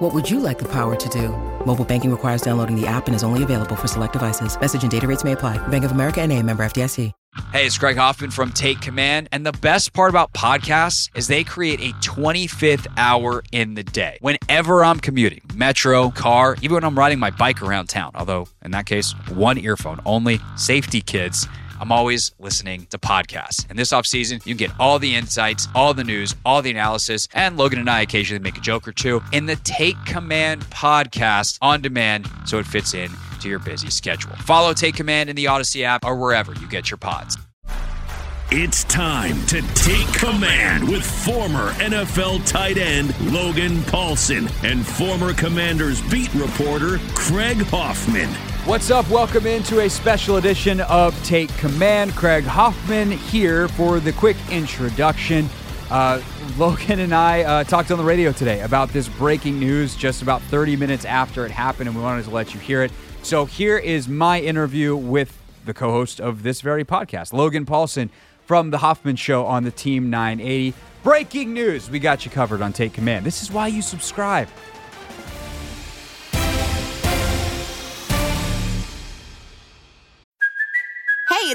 What would you like the power to do? Mobile banking requires downloading the app and is only available for select devices. Message and data rates may apply. Bank of America and a member FDIC. Hey, it's Craig Hoffman from Take Command. And the best part about podcasts is they create a 25th hour in the day. Whenever I'm commuting, metro, car, even when I'm riding my bike around town, although in that case, one earphone only, safety kids. I'm always listening to podcasts. And this offseason, you can get all the insights, all the news, all the analysis, and Logan and I occasionally make a joke or two in the Take Command podcast on demand so it fits in to your busy schedule. Follow Take Command in the Audacy app or wherever you get your pods. It's time to take command with former NFL tight end Logan Paulsen and former Commanders beat reporter Craig Hoffman. What's up? Welcome into a special edition of Take Command. Craig Hoffman here for the quick introduction. Uh, Logan and I uh, talked on the radio today about this breaking news just about 30 minutes after it happened, and we wanted to let you hear it. So here is my interview with the co-host of this very podcast, Logan Paulsen from the Hoffman Show on the Team 980. Breaking news. We got you covered on Take Command. This is why you subscribe.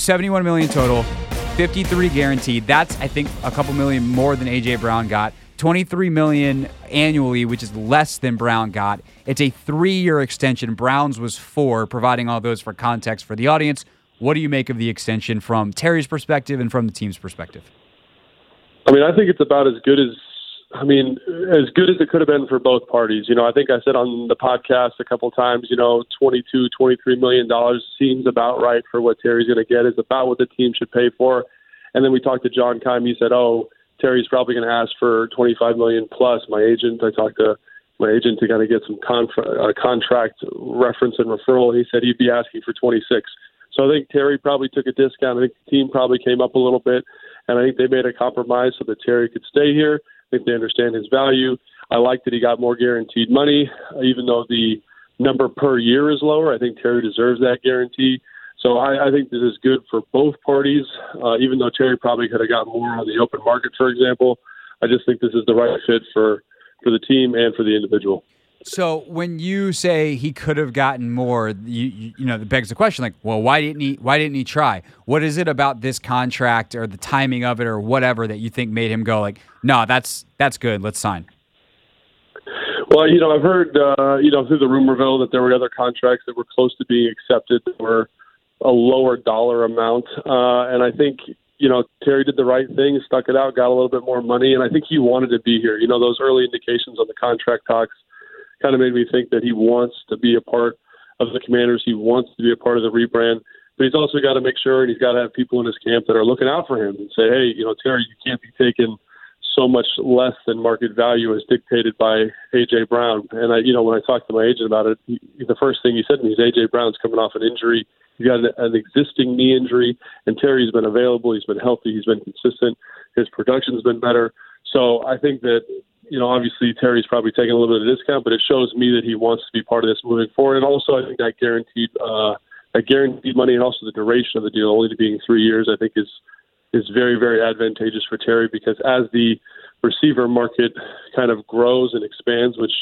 71 million total, 53 guaranteed. That's I think a couple million more than AJ Brown got. 23 million annually, which is less than Brown got. It's a 3-year extension. Brown's was 4, providing all those for context for the audience. What do you make of the extension from Terry's perspective and from the team's perspective? I mean, I think it's about as good as I mean, as good as it could have been for both parties. You know, I think I said on the podcast a couple times, you know, twenty-two, twenty-three million dollars seems about right for what Terry's going to get. Is about what the team should pay for. And then we talked to John Keim. He said, "Oh, Terry's probably going to ask for twenty-five million plus." My agent, I talked to my agent to kind of get some contra- uh, contract reference and referral. He said he'd be asking for twenty-six. So I think Terry probably took a discount. I think the team probably came up a little bit, and I think they made a compromise so that Terry could stay here. Think they understand his value. I like that he got more guaranteed money, even though the number per year is lower. I think Terry deserves that guarantee. So I, I think this is good for both parties, uh, even though Terry probably could have got more on the open market, for example. I just think this is the right fit for, for the team and for the individual. So when you say he could have gotten more, you, you you know, begs the question like, well, why didn't he why didn't he try? What is it about this contract or the timing of it or whatever that you think made him go like, no, that's that's good, let's sign. Well, you know, I've heard uh, you know through the rumorville that there were other contracts that were close to being accepted that were a lower dollar amount, uh, and I think you know Terry did the right thing, stuck it out, got a little bit more money, and I think he wanted to be here. You know, those early indications on the contract talks kind of made me think that he wants to be a part of the Commanders. He wants to be a part of the rebrand, but he's also got to make sure and he's got to have people in his camp that are looking out for him and say, hey, you know, Terry, you can't be taken so much less than market value as dictated by AJ Brown. And I, you know, when I talked to my agent about it, he, the first thing he said to me is AJ Brown's coming off an injury. He's got an, an existing knee injury, and Terry's been available. He's been healthy. He's been consistent. His production's been better. So I think that you know, obviously Terry's probably taking a little bit of discount, but it shows me that he wants to be part of this moving forward. And also, I think that guaranteed uh, that guaranteed money and also the duration of the deal, only to being three years, I think is is very very advantageous for Terry because as the receiver market kind of grows and expands, which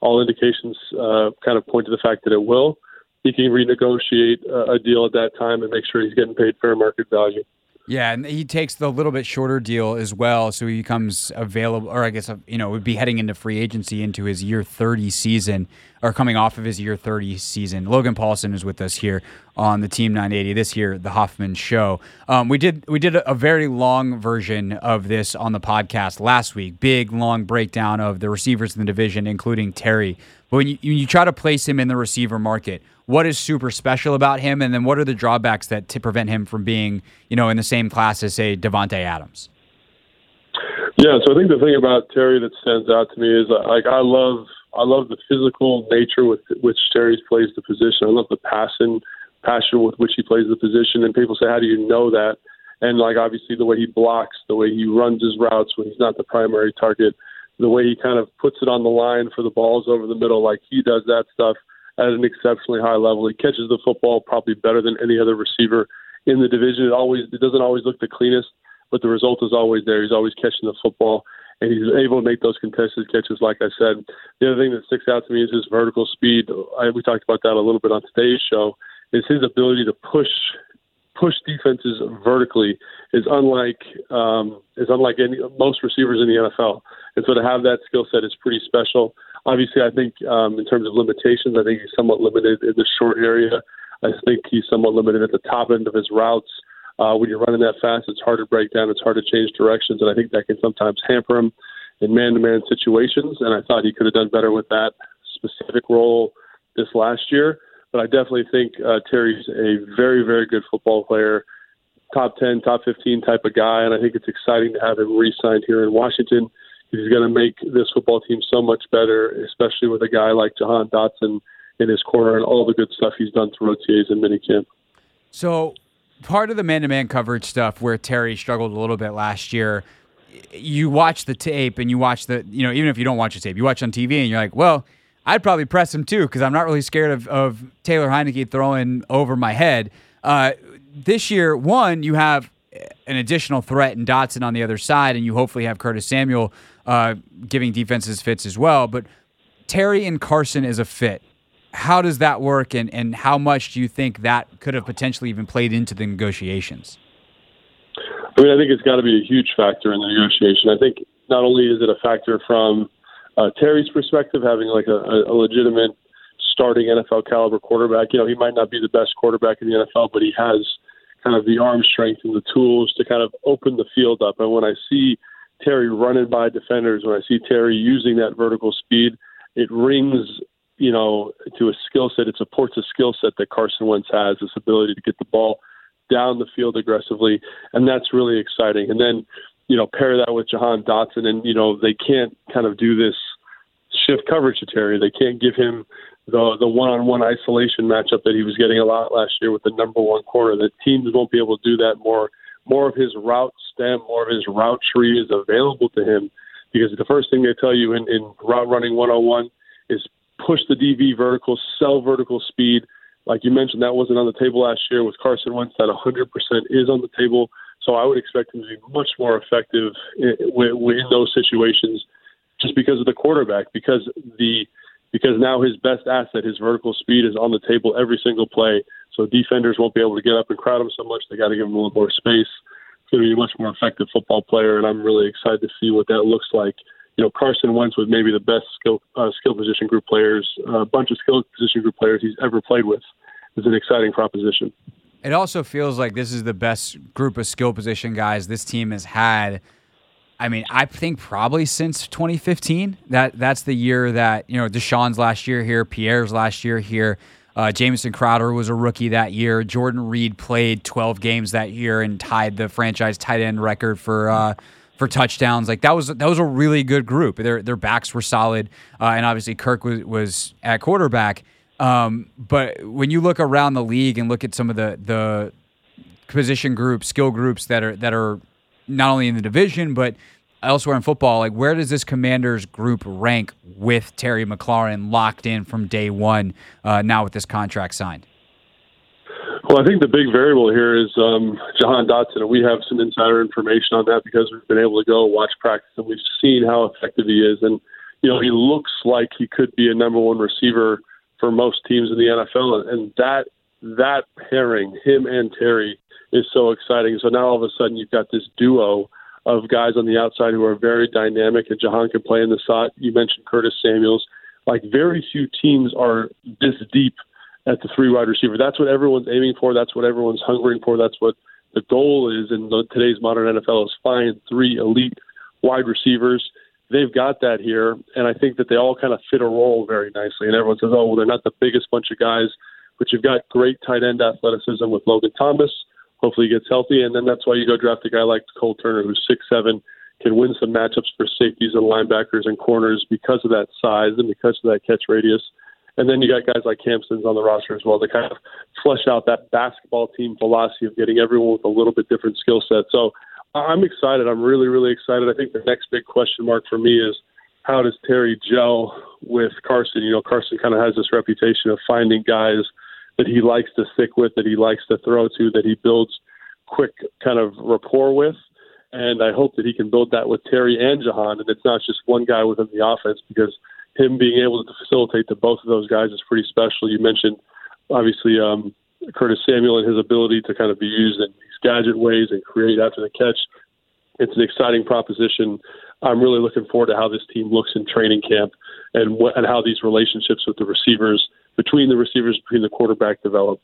all indications uh, kind of point to the fact that it will, he can renegotiate a, a deal at that time and make sure he's getting paid fair market value. Yeah, and he takes the little bit shorter deal as well, so he becomes available, or I guess you know would be heading into free agency into his year thirty season. or coming off of his year 30 season. Logan Paulsen is with us here on the Team 980 this year, the Hoffman Show. Um, we did we did a, a very long version of this on the podcast last week. Big long breakdown of the receivers in the division, including Terry. But when you, you try to place him in the receiver market, what is super special about him, and then what are the drawbacks that to prevent him from being, you know, in the same class as say Davante Adams? Yeah, so I think the thing about Terry that stands out to me is uh, like I love I love the physical nature with which Terry plays the position. I love the passion passion with which he plays the position. And people say, how do you know that? And like obviously the way he blocks, the way he runs his routes when he's not the primary target, the way he kind of puts it on the line for the balls over the middle, like he does that stuff at an exceptionally high level. He catches the football probably better than any other receiver in the division. It always it doesn't always look the cleanest, but the result is always there. He's always catching the football and he's able to make those contested catches. Like I said, the other thing that sticks out to me is his vertical speed. I, we talked about that a little bit on today's show. Is his ability to push push defenses vertically is unlike um, is unlike any most receivers in the NFL. And so to have that skill set is pretty special. Obviously, I think um, in terms of limitations, I think he's somewhat limited in the short area. I think he's somewhat limited at the top end of his routes. Uh, when you're running that fast, it's hard to break down. It's hard to change directions, and I think that can sometimes hamper him in man-to-man situations. And I thought he could have done better with that specific role this last year. But I definitely think uh, Terry's a very, very good football player, top 10, top 15 type of guy, and I think it's exciting to have him re-signed here in Washington. He's going to make this football team so much better, especially with a guy like Jahan Dotson in his corner and all the good stuff he's done through OTAs and minicamp. So part of the man-to-man coverage stuff where Terry struggled a little bit last year. You watch the tape and you watch the, you know, even if you don't watch the tape, you watch on TV and you're like, well, I'd probably press him too because I'm not really scared of, of Taylor Heinicke throwing over my head. Uh, this year, one, you have an additional threat in Dotson on the other side, and you hopefully have Curtis Samuel uh, giving defenses fits as well. But Terry and Carson is a fit how does that work, and, and how much do you think that could have potentially even played into the negotiations? I mean, I think it's got to be a huge factor in the negotiation. I think not only is it a factor from uh, Terry's perspective, having like a, a legitimate starting NFL caliber quarterback. You know, he might not be the best quarterback in the NFL, but he has kind of the arm strength and the tools to kind of open the field up. And when I see Terry running by defenders, when I see Terry using that vertical speed, it rings you know, to a skill set. It supports a skill set that Carson Wentz has, this ability to get the ball down the field aggressively, and that's really exciting. And then, you know, pair that with Jahan Dotson, and you know, they can't kind of do this shift coverage to Terry. They can't give him the the one on one isolation matchup that he was getting a lot last year with the number one corner. The teams won't be able to do that more. More of his route stem, more of his route tree is available to him because the first thing they tell you in, in route running 101 is push the DB vertical, sell vertical speed. Like you mentioned, that wasn't on the table last year with Carson Wentz. That 100% is on the table. So I would expect him to be much more effective in, in those situations, just because of the quarterback. Because the because now his best asset, his vertical speed, is on the table every single play. So defenders won't be able to get up and crowd him so much. They got to give him a little more space. He's going to be a much more effective football player, and I'm really excited to see what that looks like you know, Carson Wentz was maybe the best skill uh, skill position group players, a uh, bunch of skill position group players he's ever played with. Is an exciting proposition. It also feels like this is the best group of skill position guys this team has had. I mean, I think probably since 2015. That that's the year that you know DeSean's last year here, Pierre's last year here. Uh, Jamison Crowder was a rookie that year. Jordan Reed played 12 games that year and tied the franchise tight end record for uh, for touchdowns. Like that was that was a really good group. Their their backs were solid, uh, and obviously Kirk was, was at quarterback. Um, but when you look around the league and look at some of the the position groups, skill groups that are that are not only in the division but elsewhere in football, like where does this Commanders group rank with Terry McLaurin locked in from day one? Uh, now with this contract signed. Well, I think the big variable here is um, Jahan Dotson, and we have some insider information on that because we've been able to go watch practice and we've seen how effective he is. And you know, he looks like he could be a number one receiver for most teams in the NFL, and that that pairing, him and Terry, is so exciting. So now all of a sudden you've got this duo of guys on the outside who are very dynamic, and Jahan can play in the slot. You mentioned Curtis Samuels. Like very few teams are this deep at the three wide receiver. That's what everyone's aiming for. That's what everyone's hungering for. That's what the goal is in the, today's modern NFL is find three elite wide receivers. They've got that here, and I think that they all kind of fit a role very nicely. And everyone says, "Oh, well, they're not the biggest bunch of guys, but you've got great tight end athleticism with Logan Thomas. Hopefully, he gets healthy, and then that's why you go draft a guy like Cole Turner, who's six seven, can win some matchups for safeties and linebackers and corners because of that size and because of that catch radius. And then you got guys like Hampson's on the roster as well to kind of flesh out that basketball team philosophy of getting everyone with a little bit different skill set. So I'm excited. I'm really, really excited. I think the next big question mark for me is how does Terry gel with Carson? You know, Carson kind of has this reputation of finding guys that he likes to stick with, that he likes to throw to, that he builds quick kind of rapport with. And I hope that he can build that with Terry and Jahan, and it's not just one guy within the offense because him being able to facilitate to both of those guys is pretty special. You mentioned obviously um, Curtis Samuel and his ability to kind of be used in gadget ways and create after the catch. It's an exciting proposition. I'm really looking forward to how this team looks in training camp and what, and how these relationships with the receivers between the receivers between the quarterback develop.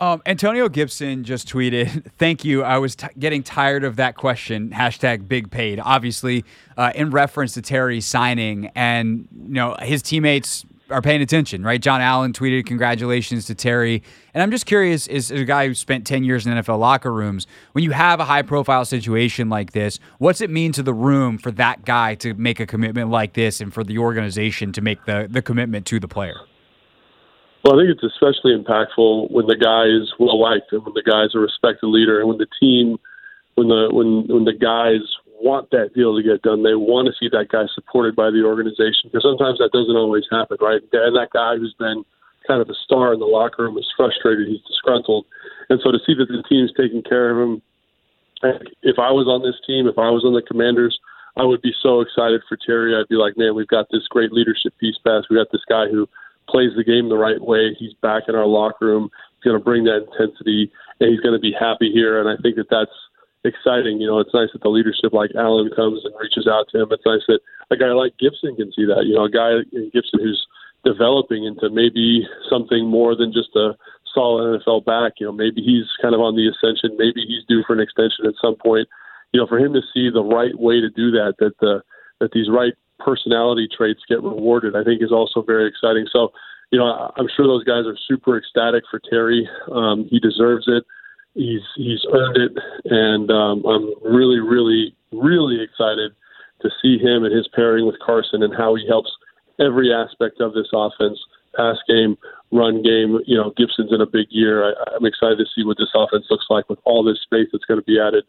Um, Antonio Gibson just tweeted, "Thank you. I was t- getting tired of that question." Hashtag big paid. Obviously, uh, in reference to Terry signing, and you know his teammates are paying attention, right? Jon Allen tweeted congratulations to Terry, and I'm just curious, as a guy who spent 10 years in NFL locker rooms, when you have a high profile situation like this, what's it mean to the room for that guy to make a commitment like this, and for the organization to make the the commitment to the player? Well, I think it's especially impactful when the guy is well liked and when the guy's a respected leader and when the team, when the when when the guys want that deal to get done, they want to see that guy supported by the organization because sometimes that doesn't always happen, right? And that guy who's been kind of a star in the locker room is frustrated, he's disgruntled, and so to see that the team's taking care of him. If I was on this team, if I was on the Commanders, I would be so excited for Terry. I'd be like, man, we've got this great leadership piece pass. We got this guy who plays the game the right way. He's back in our locker room. He's going to bring that intensity, and he's going to be happy here. And I think that that's exciting. You know, it's nice that the leadership like Allen comes and reaches out to him. It's nice that a guy like Gibson can see that. You know, a guy in Gibson who's developing into maybe something more than just a solid NFL back. You know, maybe he's kind of on the ascension. Maybe he's due for an extension at some point. You know, for him to see the right way to do that, that the that these right personality traits get rewarded, I think is also very exciting. So, you know, I'm sure those guys are super ecstatic for Terry. Um, he deserves it. He's he's earned it, and um, I'm really, really, really excited to see him and his pairing with Carson and how he helps every aspect of this offense, pass game, run game. You know, Gibson's in a big year. I, I'm excited to see what this offense looks like with all this space that's going to be added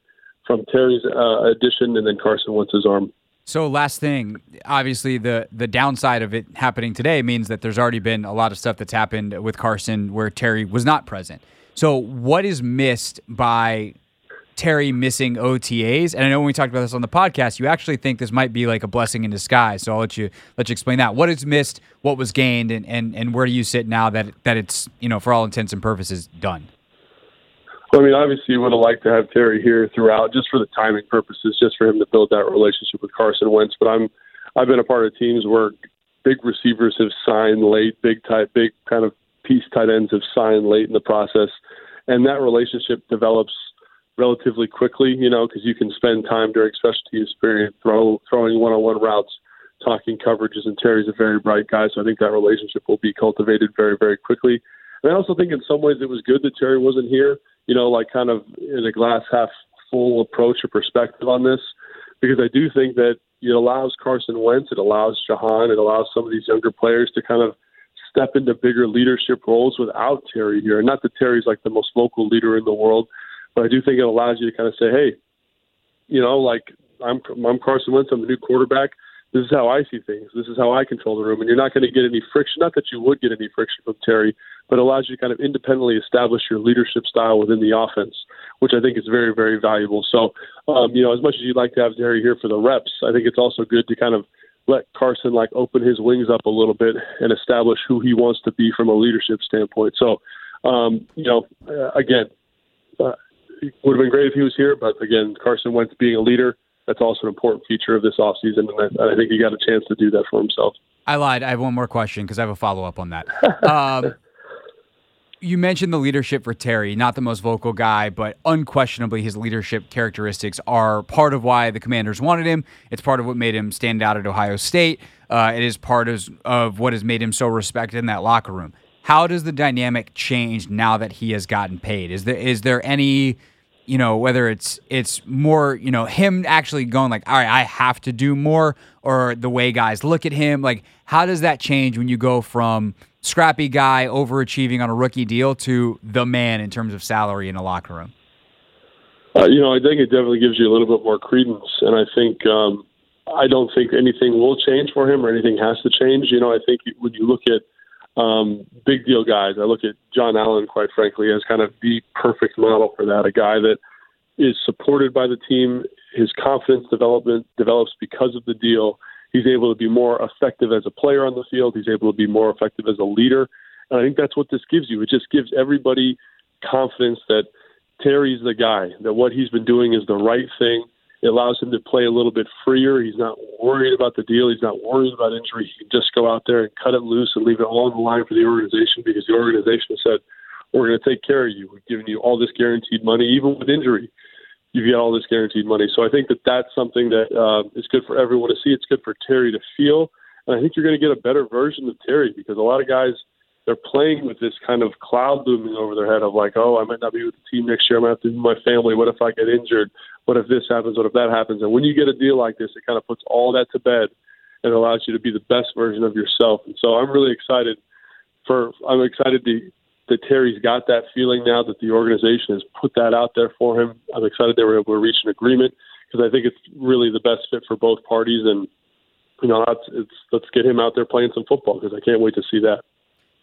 from Terry's uh, addition and then Carson Wentz's arm. So last thing, obviously the the downside of it happening today means that there's already been a lot of stuff that's happened with Carson where Terry was not present. So what is missed by Terry missing OTAs? And I know when we talked about this on the podcast, you actually think this might be like a blessing in disguise. So I'll let you let you explain that. What is missed, what was gained, and, and, and where do you sit now that that it's, you know, for all intents and purposes done? Well, I mean, obviously, you would have liked to have Terry here throughout, just for the timing purposes, just for him to build that relationship with Carson Wentz. But I'm, I've been a part of teams where big receivers have signed late, big type, big kind of piece tight ends have signed late in the process, and that relationship develops relatively quickly. You know, because you can spend time during special teams period throw, throwing one-on-one routes, talking coverages, and Terry's a very bright guy, so I think that relationship will be cultivated very, very quickly. And I also think in some ways it was good that Terry wasn't here you know, like kind of in a glass half full approach or perspective on this, because I do think that it allows Carson Wentz, it allows Jahan, it allows some of these younger players to kind of step into bigger leadership roles without Terry here. And not that Terry's like the most vocal leader in the world, but I do think it allows you to kind of say, hey, you know, like I'm I'm Carson Wentz, I'm the new quarterback this is how I see things. This is how I control the room. And you're not going to get any friction. Not that you would get any friction from Terry, but it allows you to kind of independently establish your leadership style within the offense, which I think is very, very valuable. So, um, you know, as much as you'd like to have Terry here for the reps, I think it's also good to kind of let Carson like open his wings up a little bit and establish who he wants to be from a leadership standpoint. So, um, you know, uh, again, uh, it would have been great if he was here, but again, Carson Wentz being a leader that's also an important feature of this offseason, and I, I think he got a chance to do that for himself. I lied. I have one more question because I have a follow up on that. Um, you mentioned the leadership for Terry, not the most vocal guy, but unquestionably his leadership characteristics are part of why the commanders wanted him. It's part of what made him stand out at Ohio State. Uh, it is part of, of what has made him so respected in that locker room. How does the dynamic change now that he has gotten paid? Is there is there any you know whether it's it's more you know him actually going like all right i have to do more or the way guys look at him like how does that change when you go from scrappy guy overachieving on a rookie deal to the man in terms of salary in a locker room uh, you know i think it definitely gives you a little bit more credence and i think um, i don't think anything will change for him or anything has to change you know i think when you look at um, big deal guys. I look at Jon Allen, quite frankly, as kind of the perfect model for that. A guy that is supported by the team. His confidence development develops because of the deal. He's able to be more effective as a player on the field. He's able to be more effective as a leader. And I think that's what this gives you. It just gives everybody confidence that Terry's the guy, that what he's been doing is the right thing. It allows him to play a little bit freer. He's not worried about the deal. He's not worried about injury. He can just go out there and cut it loose and leave it all on the line for the organization because the organization said, we're going to take care of you. We're giving you all this guaranteed money, even with injury. You get all this guaranteed money. So I think that that's something that uh, is good for everyone to see. It's good for Terry to feel. And I think you're going to get a better version of Terry because a lot of guys – they're playing with this kind of cloud looming over their head of like, oh, I might not be with the team next year. I might have to move my family. What if I get injured? What if this happens? What if that happens? And when you get a deal like this, it kind of puts all that to bed and allows you to be the best version of yourself. And so I'm really excited for. I'm excited to, that Terry's got that feeling now that the organization has put that out there for him. I'm excited they were able to reach an agreement because I think it's really the best fit for both parties. And you know, it's, it's let's get him out there playing some football because I can't wait to see that.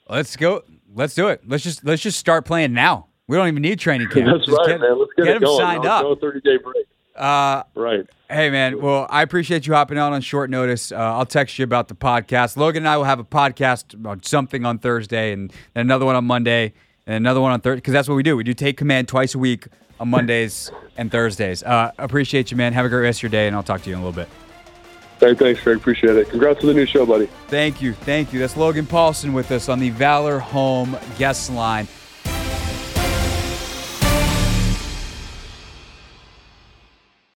Let's go. Let's do it. Let's just let's just start playing now. We don't even need training camp. That's just right, get, man. Let's get, get them going. signed no, up. No thirty day break. Uh, right. Hey, man. Well, I appreciate you hopping on on short notice. Uh, I'll text you about the podcast. Logan and I will have a podcast about something on Thursday, and then another one on Monday, and another one on Thursday. Because that's what we do. We do take command twice a week on Mondays and Thursdays. Uh, appreciate you, man. Have a great rest of your day, and I'll talk to you in a little bit. Hey, thanks, Craig. Appreciate it. Congrats on the new show, buddy. Thank you. Thank you. That's Logan Paulsen with us on the Valor Home guest line.